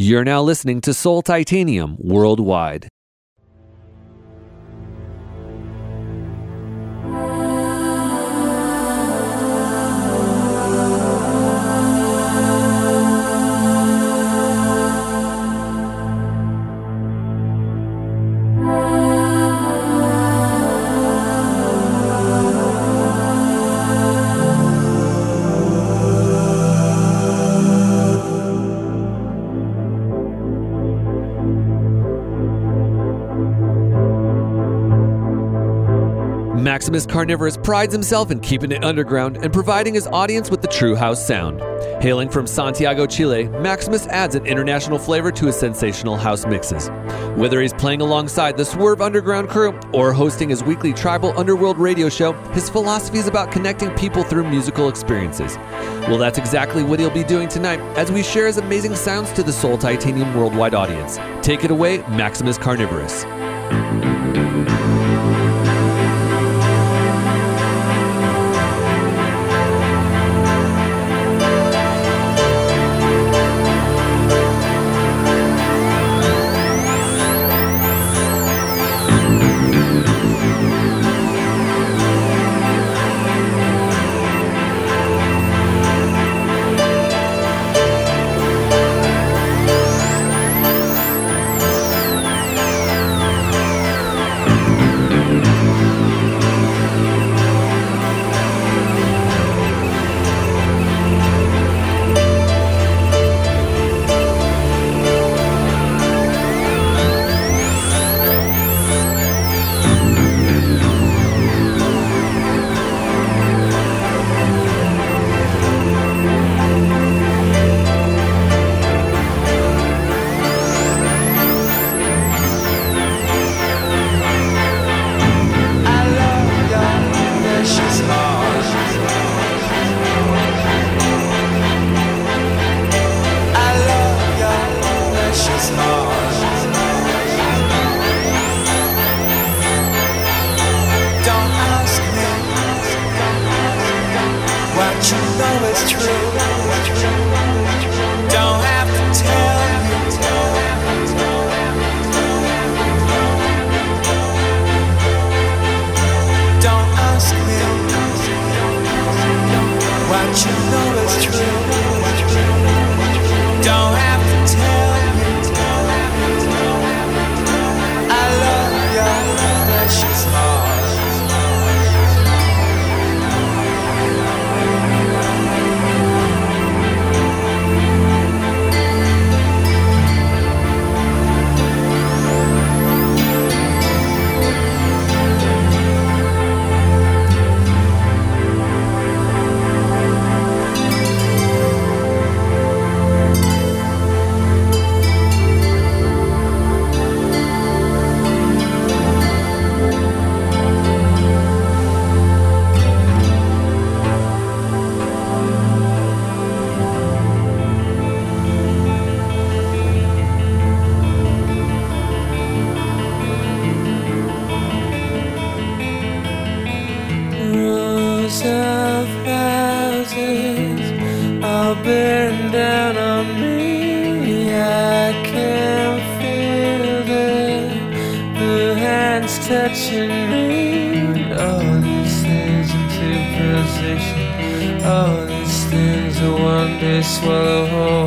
You're now listening to Soul Titanium Worldwide. Maximus Carnivorous prides himself in keeping it underground and providing his audience with the true house sound. Hailing from Santiago, Chile, Maximus adds an international flavor to his sensational house mixes. Whether he's playing alongside the Swerve Underground crew or hosting his weekly Tribal Underworld radio show, his philosophy is about connecting people through musical experiences. Well, that's exactly what he'll be doing tonight as we share his amazing sounds to the Soul Titanium worldwide audience. Take it away, Maximus Carnivorous. Swallow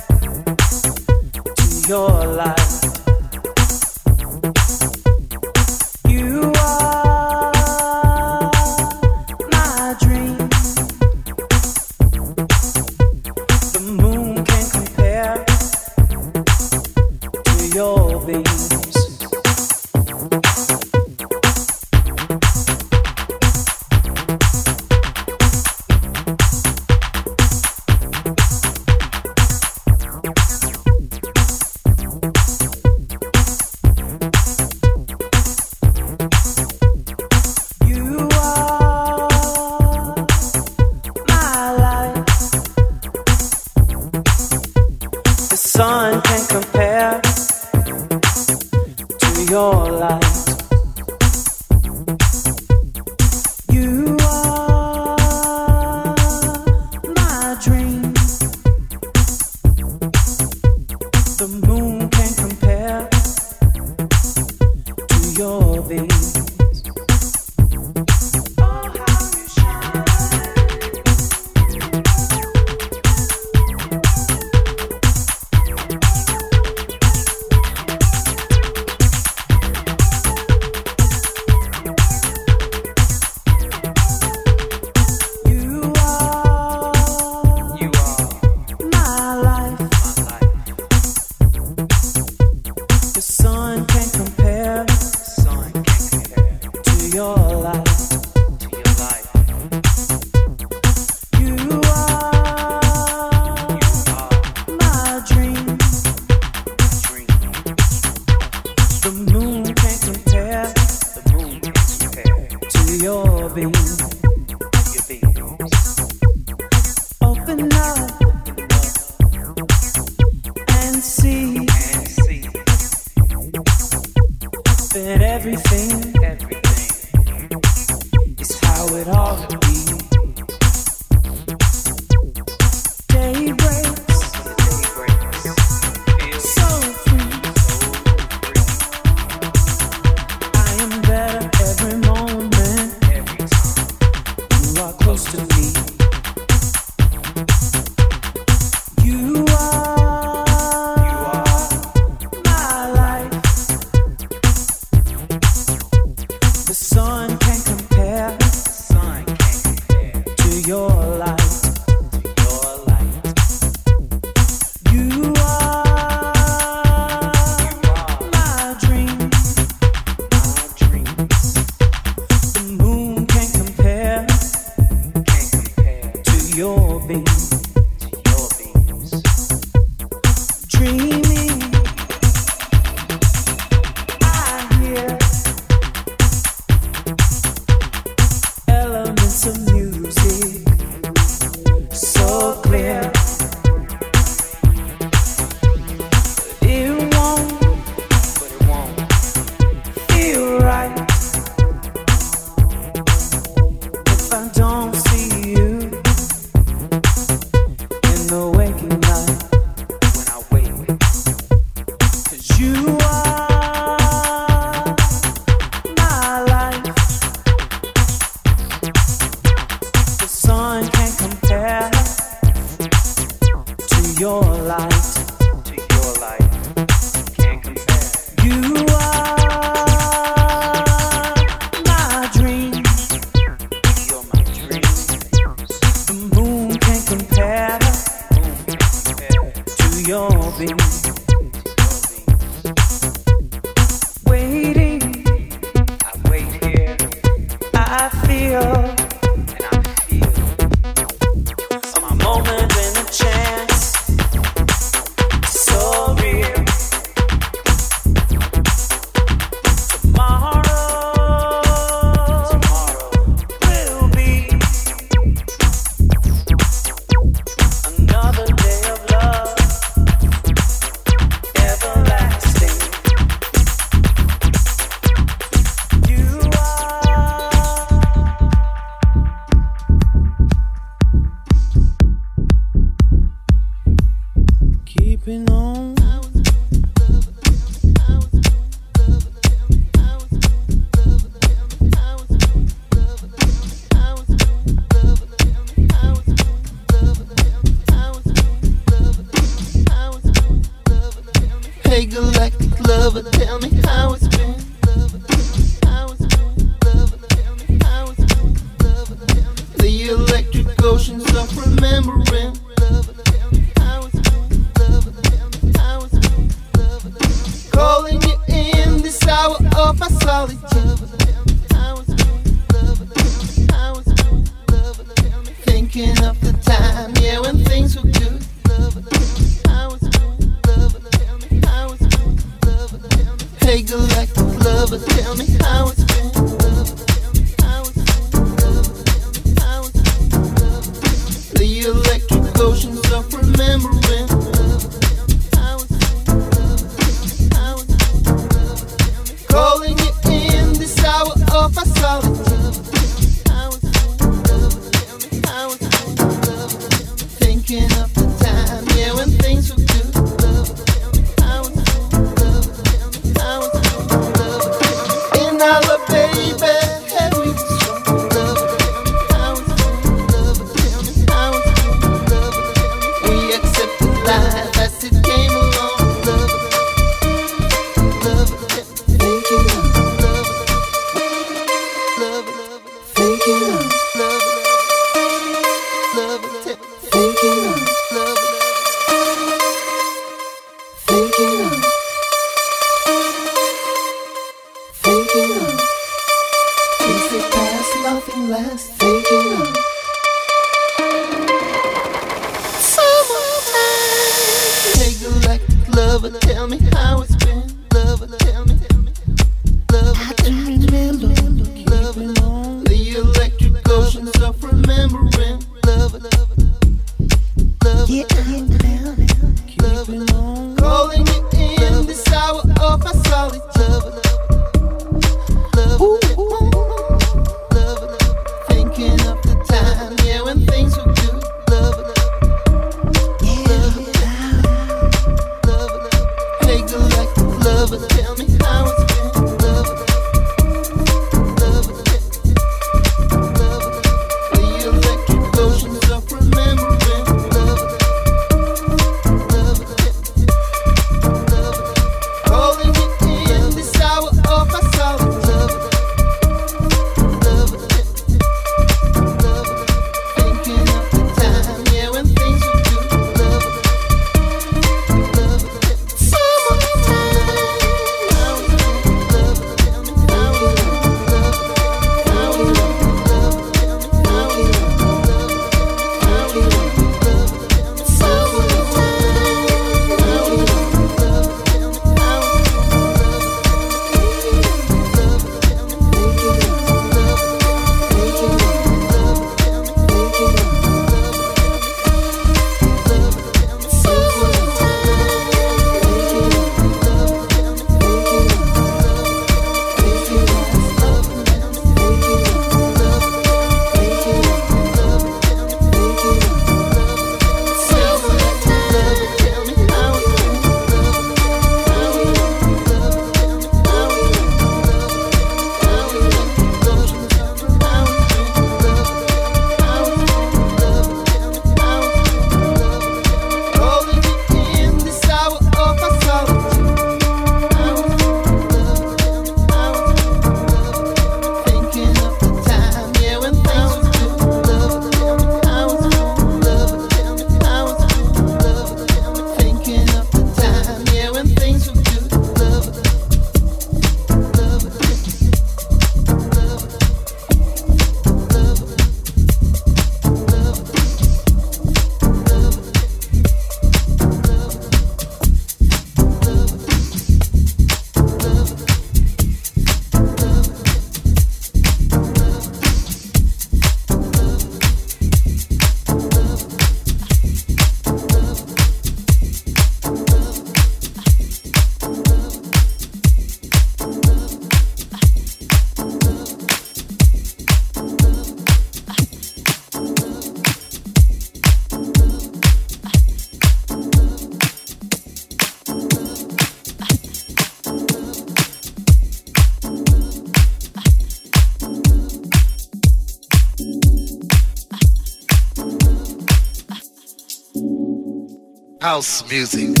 house music.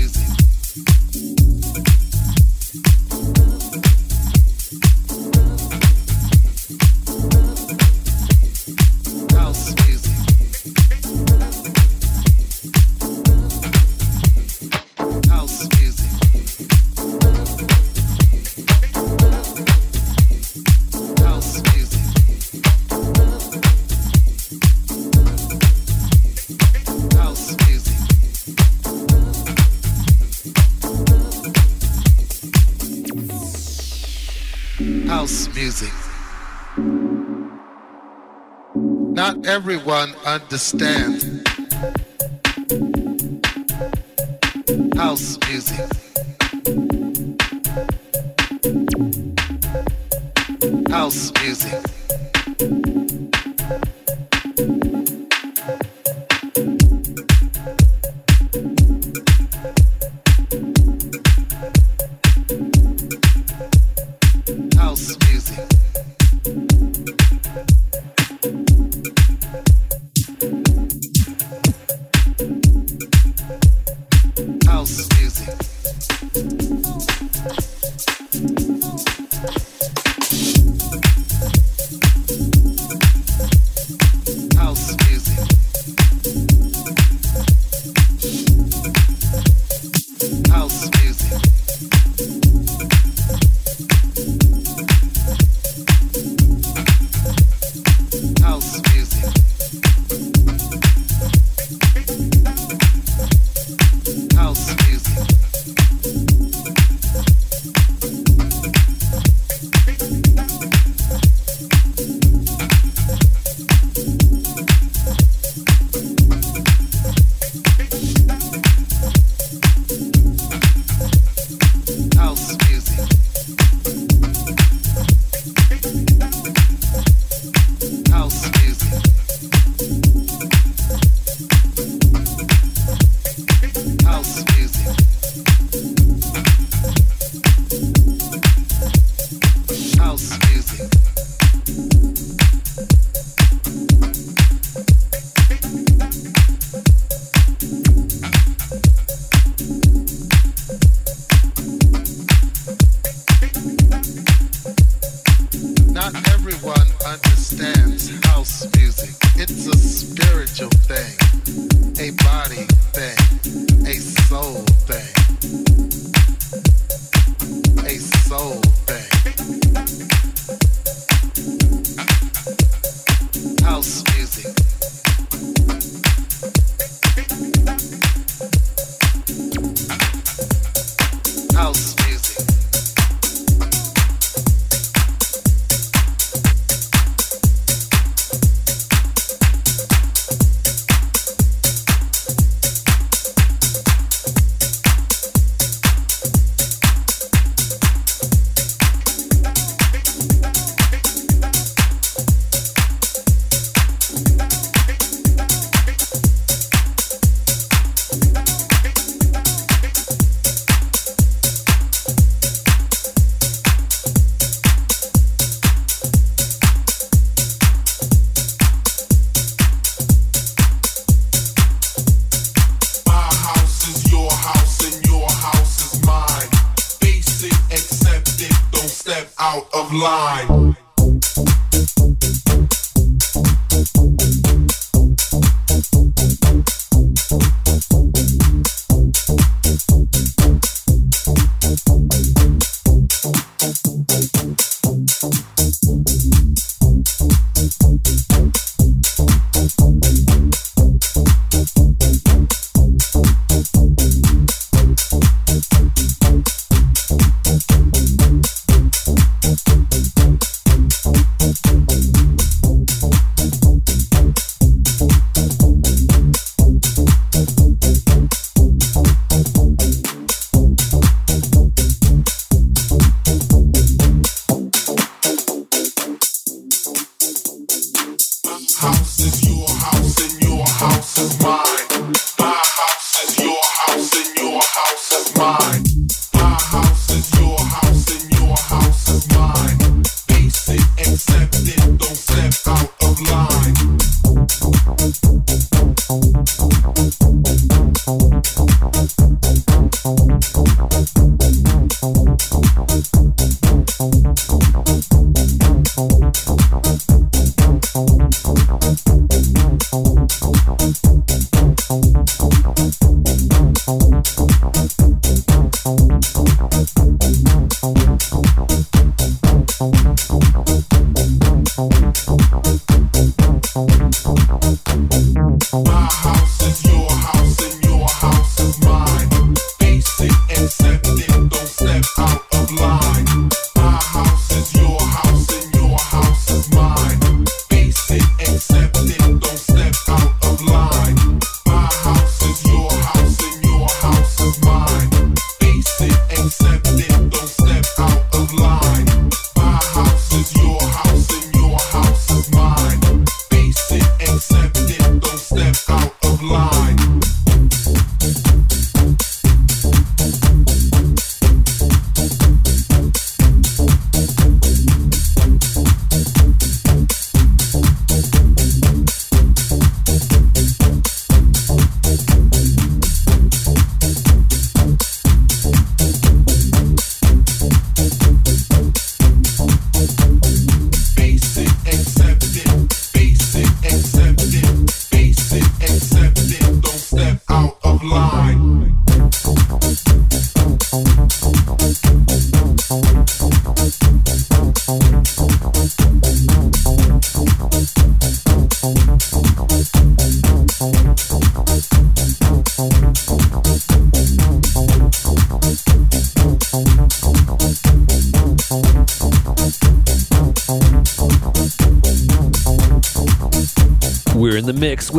everyone understand house music. Line.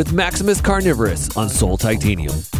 With Maximus Carnivorous on Soul Titanium.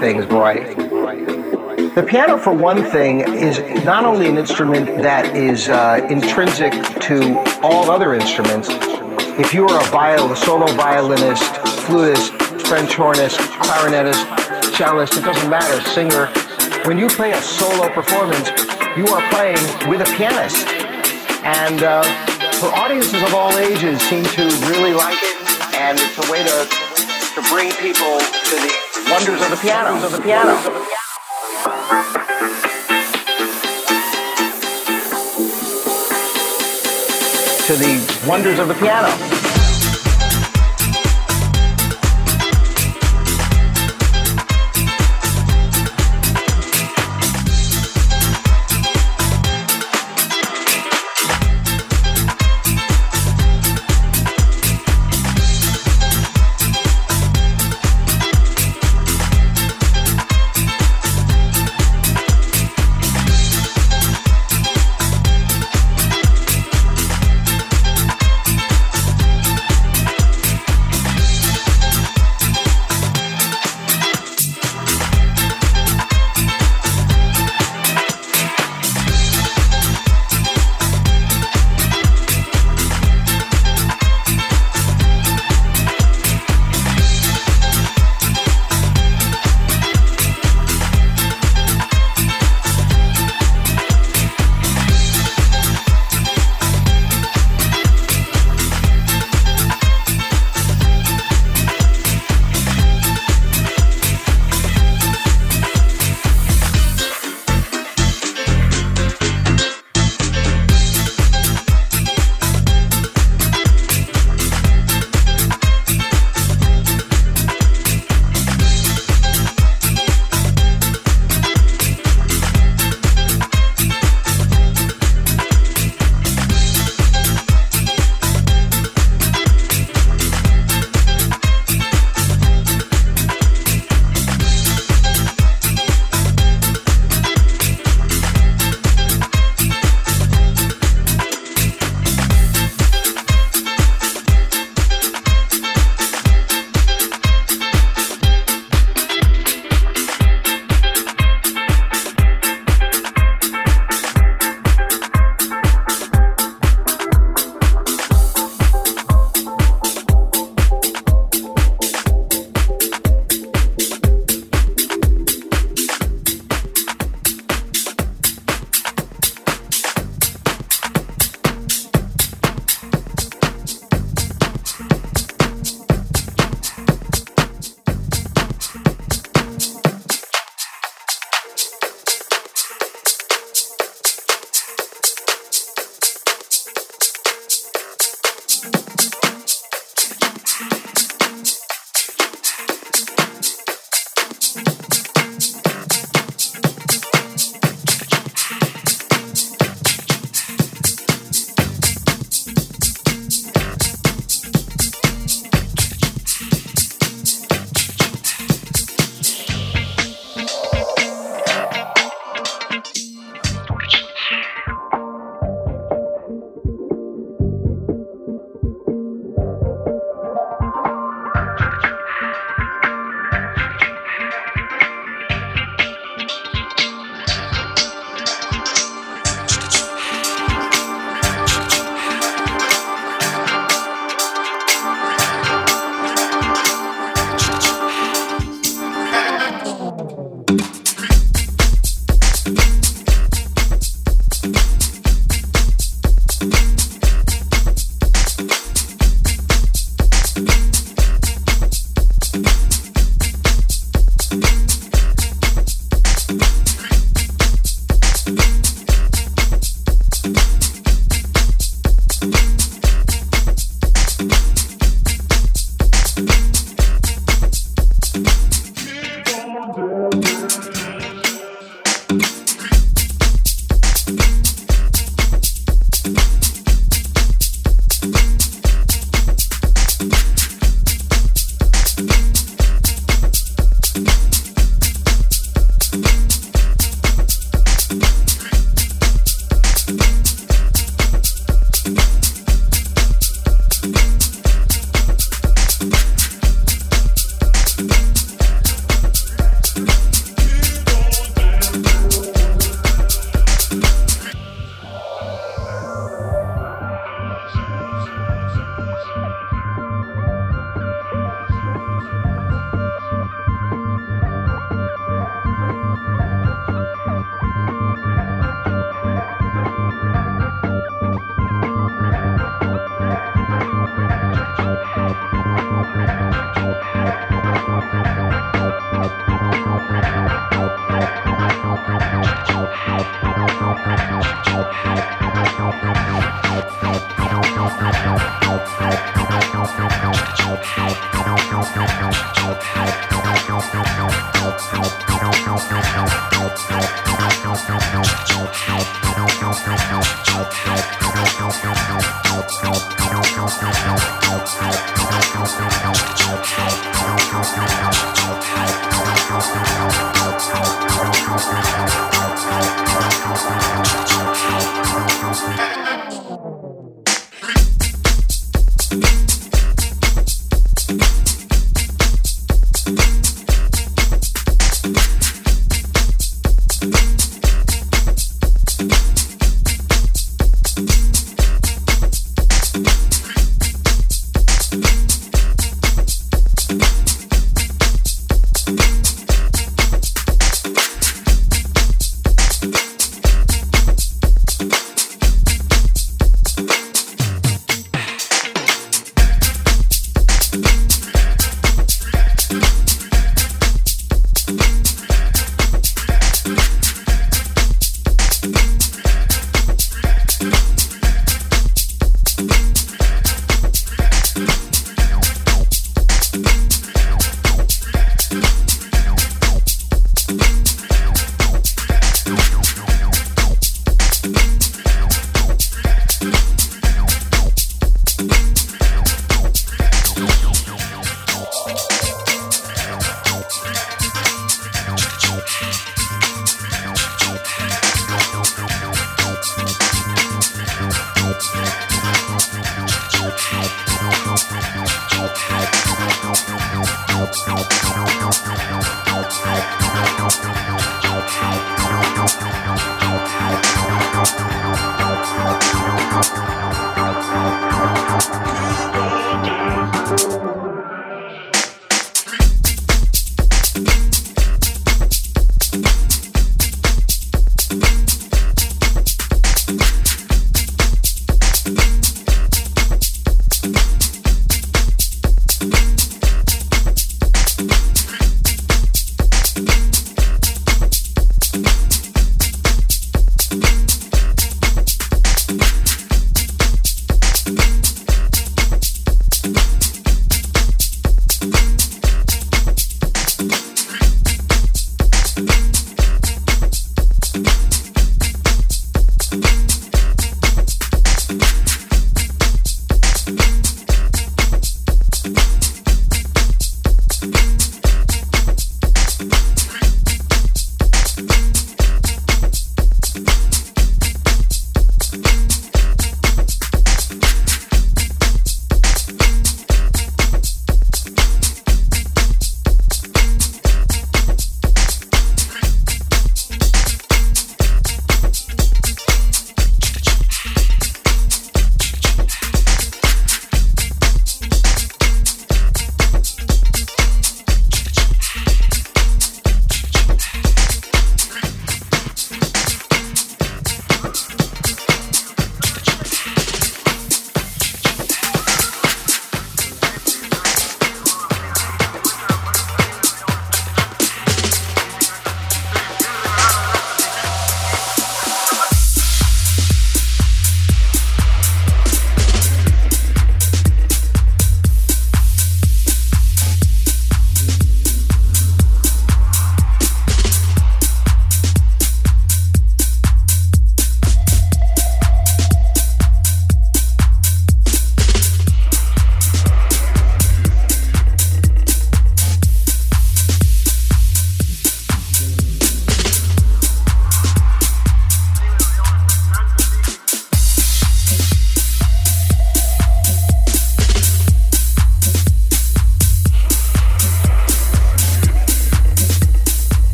Things, boy. The piano, for one thing, is not only an instrument that is uh, intrinsic to all other instruments. If you are a viol, a solo violinist, flutist, French hornist, clarinetist, cellist, it doesn't matter, singer. When you play a solo performance, you are playing with a pianist. And uh, for audiences of all ages seem to really like it, and it's a way to, to bring people to the wonders of the piano. Of the piano. To the wonders of the piano.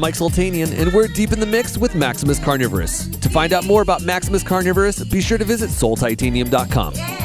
I'm Mike Sultanian, and we're deep in the mix with Maximus Carnivorous. To find out more about Maximus Carnivorous, be sure to visit soultitanium.com.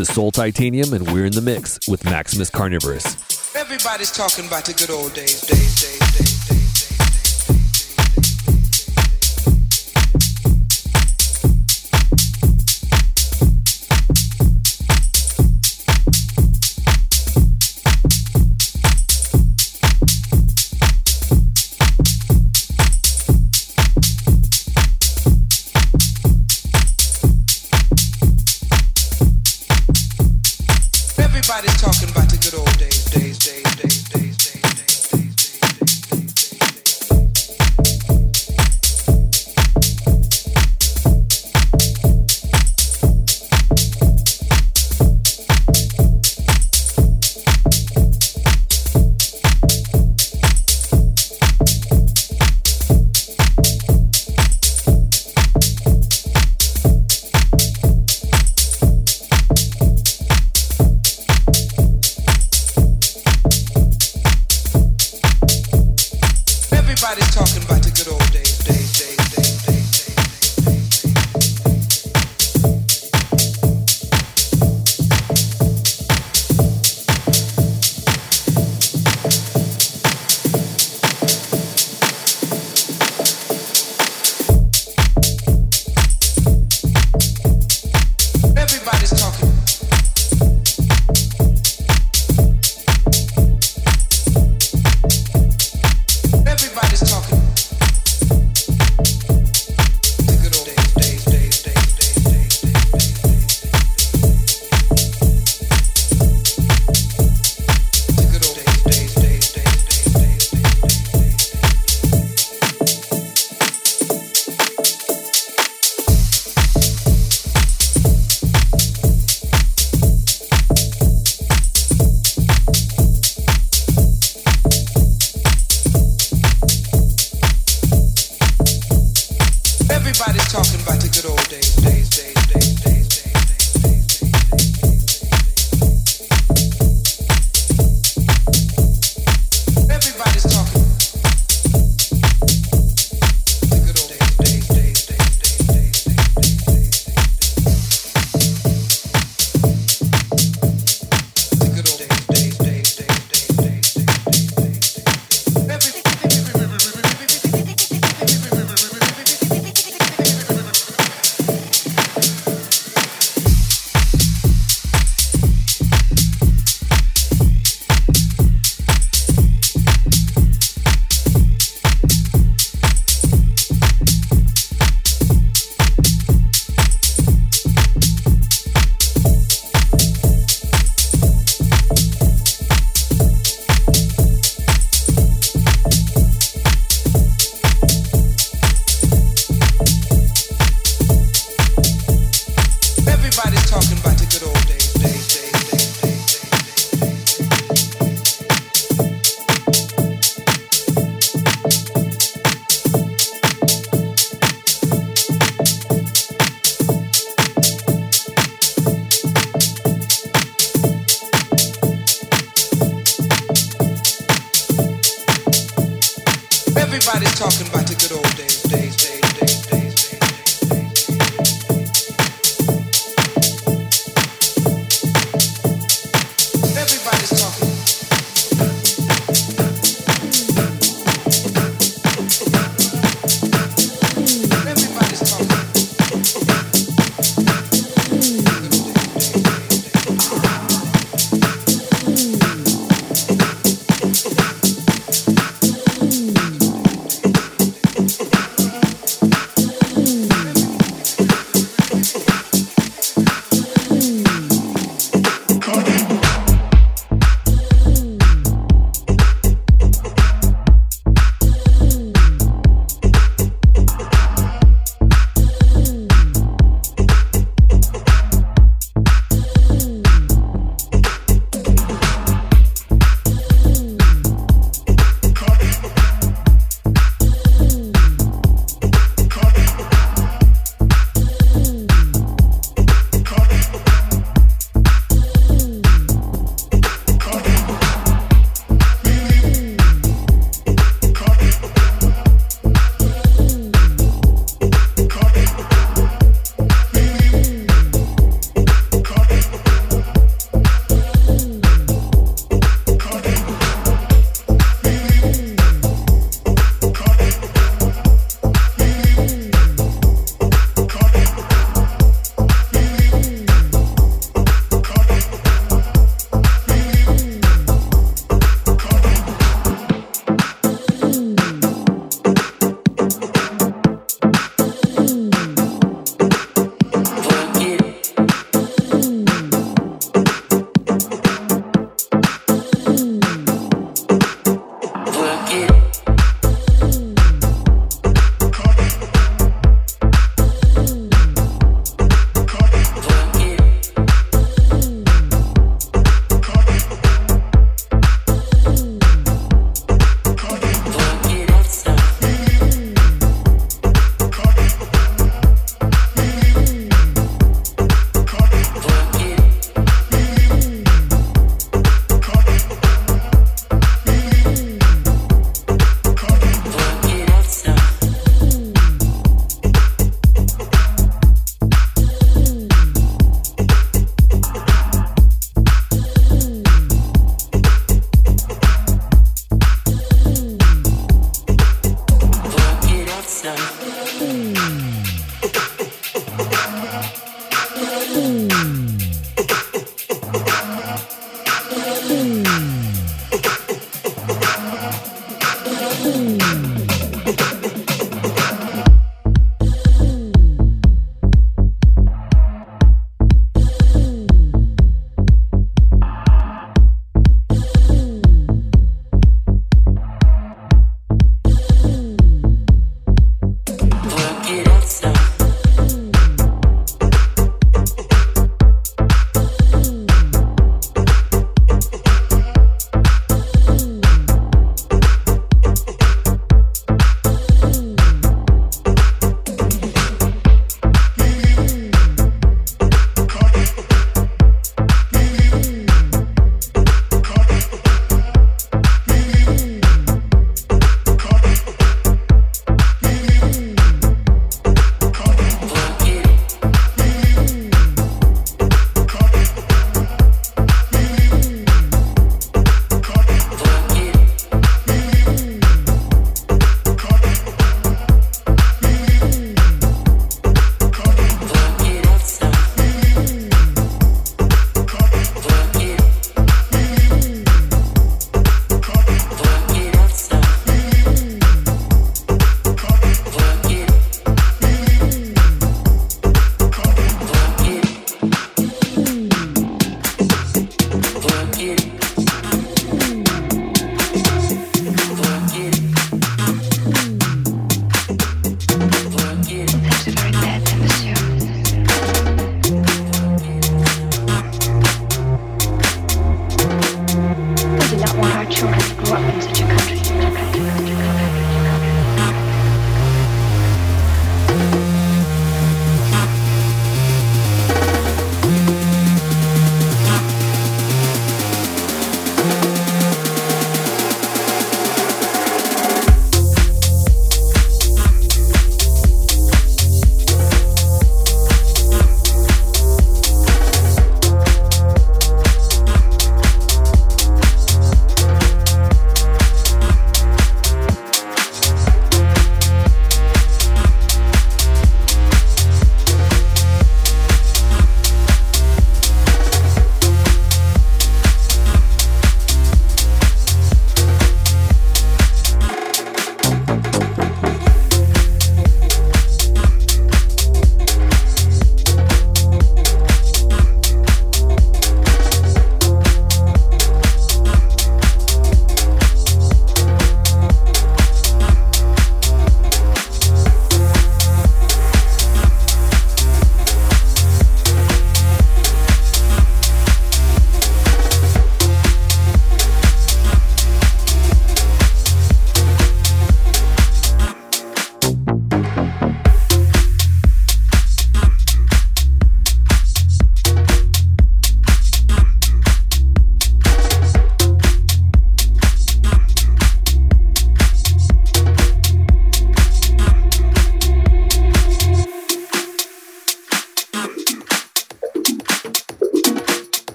is Soul Titanium, and we're in the mix with Maximus Carnivorous. Everybody's talking about the good old days, days, days, days. talking about.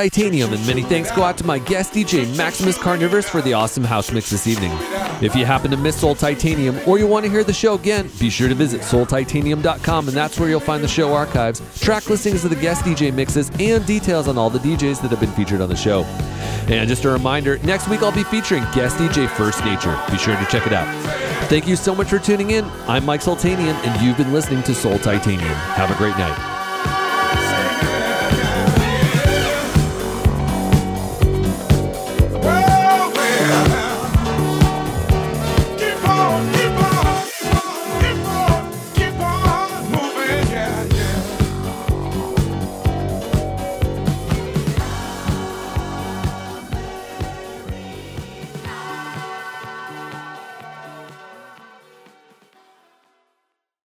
Titanium, and many thanks go out to my guest DJ Maximus Carnivorous for the awesome house mix this evening. If you happen to miss Soul Titanium or you want to hear the show again, be sure to visit soultitanium.com and that's where you'll find the show archives, track listings of the guest DJ mixes, and details on all the DJs that have been featured on the show. And just a reminder, next week I'll be featuring guest DJ First Nature. Be sure to check it out. Thank you so much for tuning in. I'm Mike Sultanian and you've been listening to Soul Titanium. Have a great night.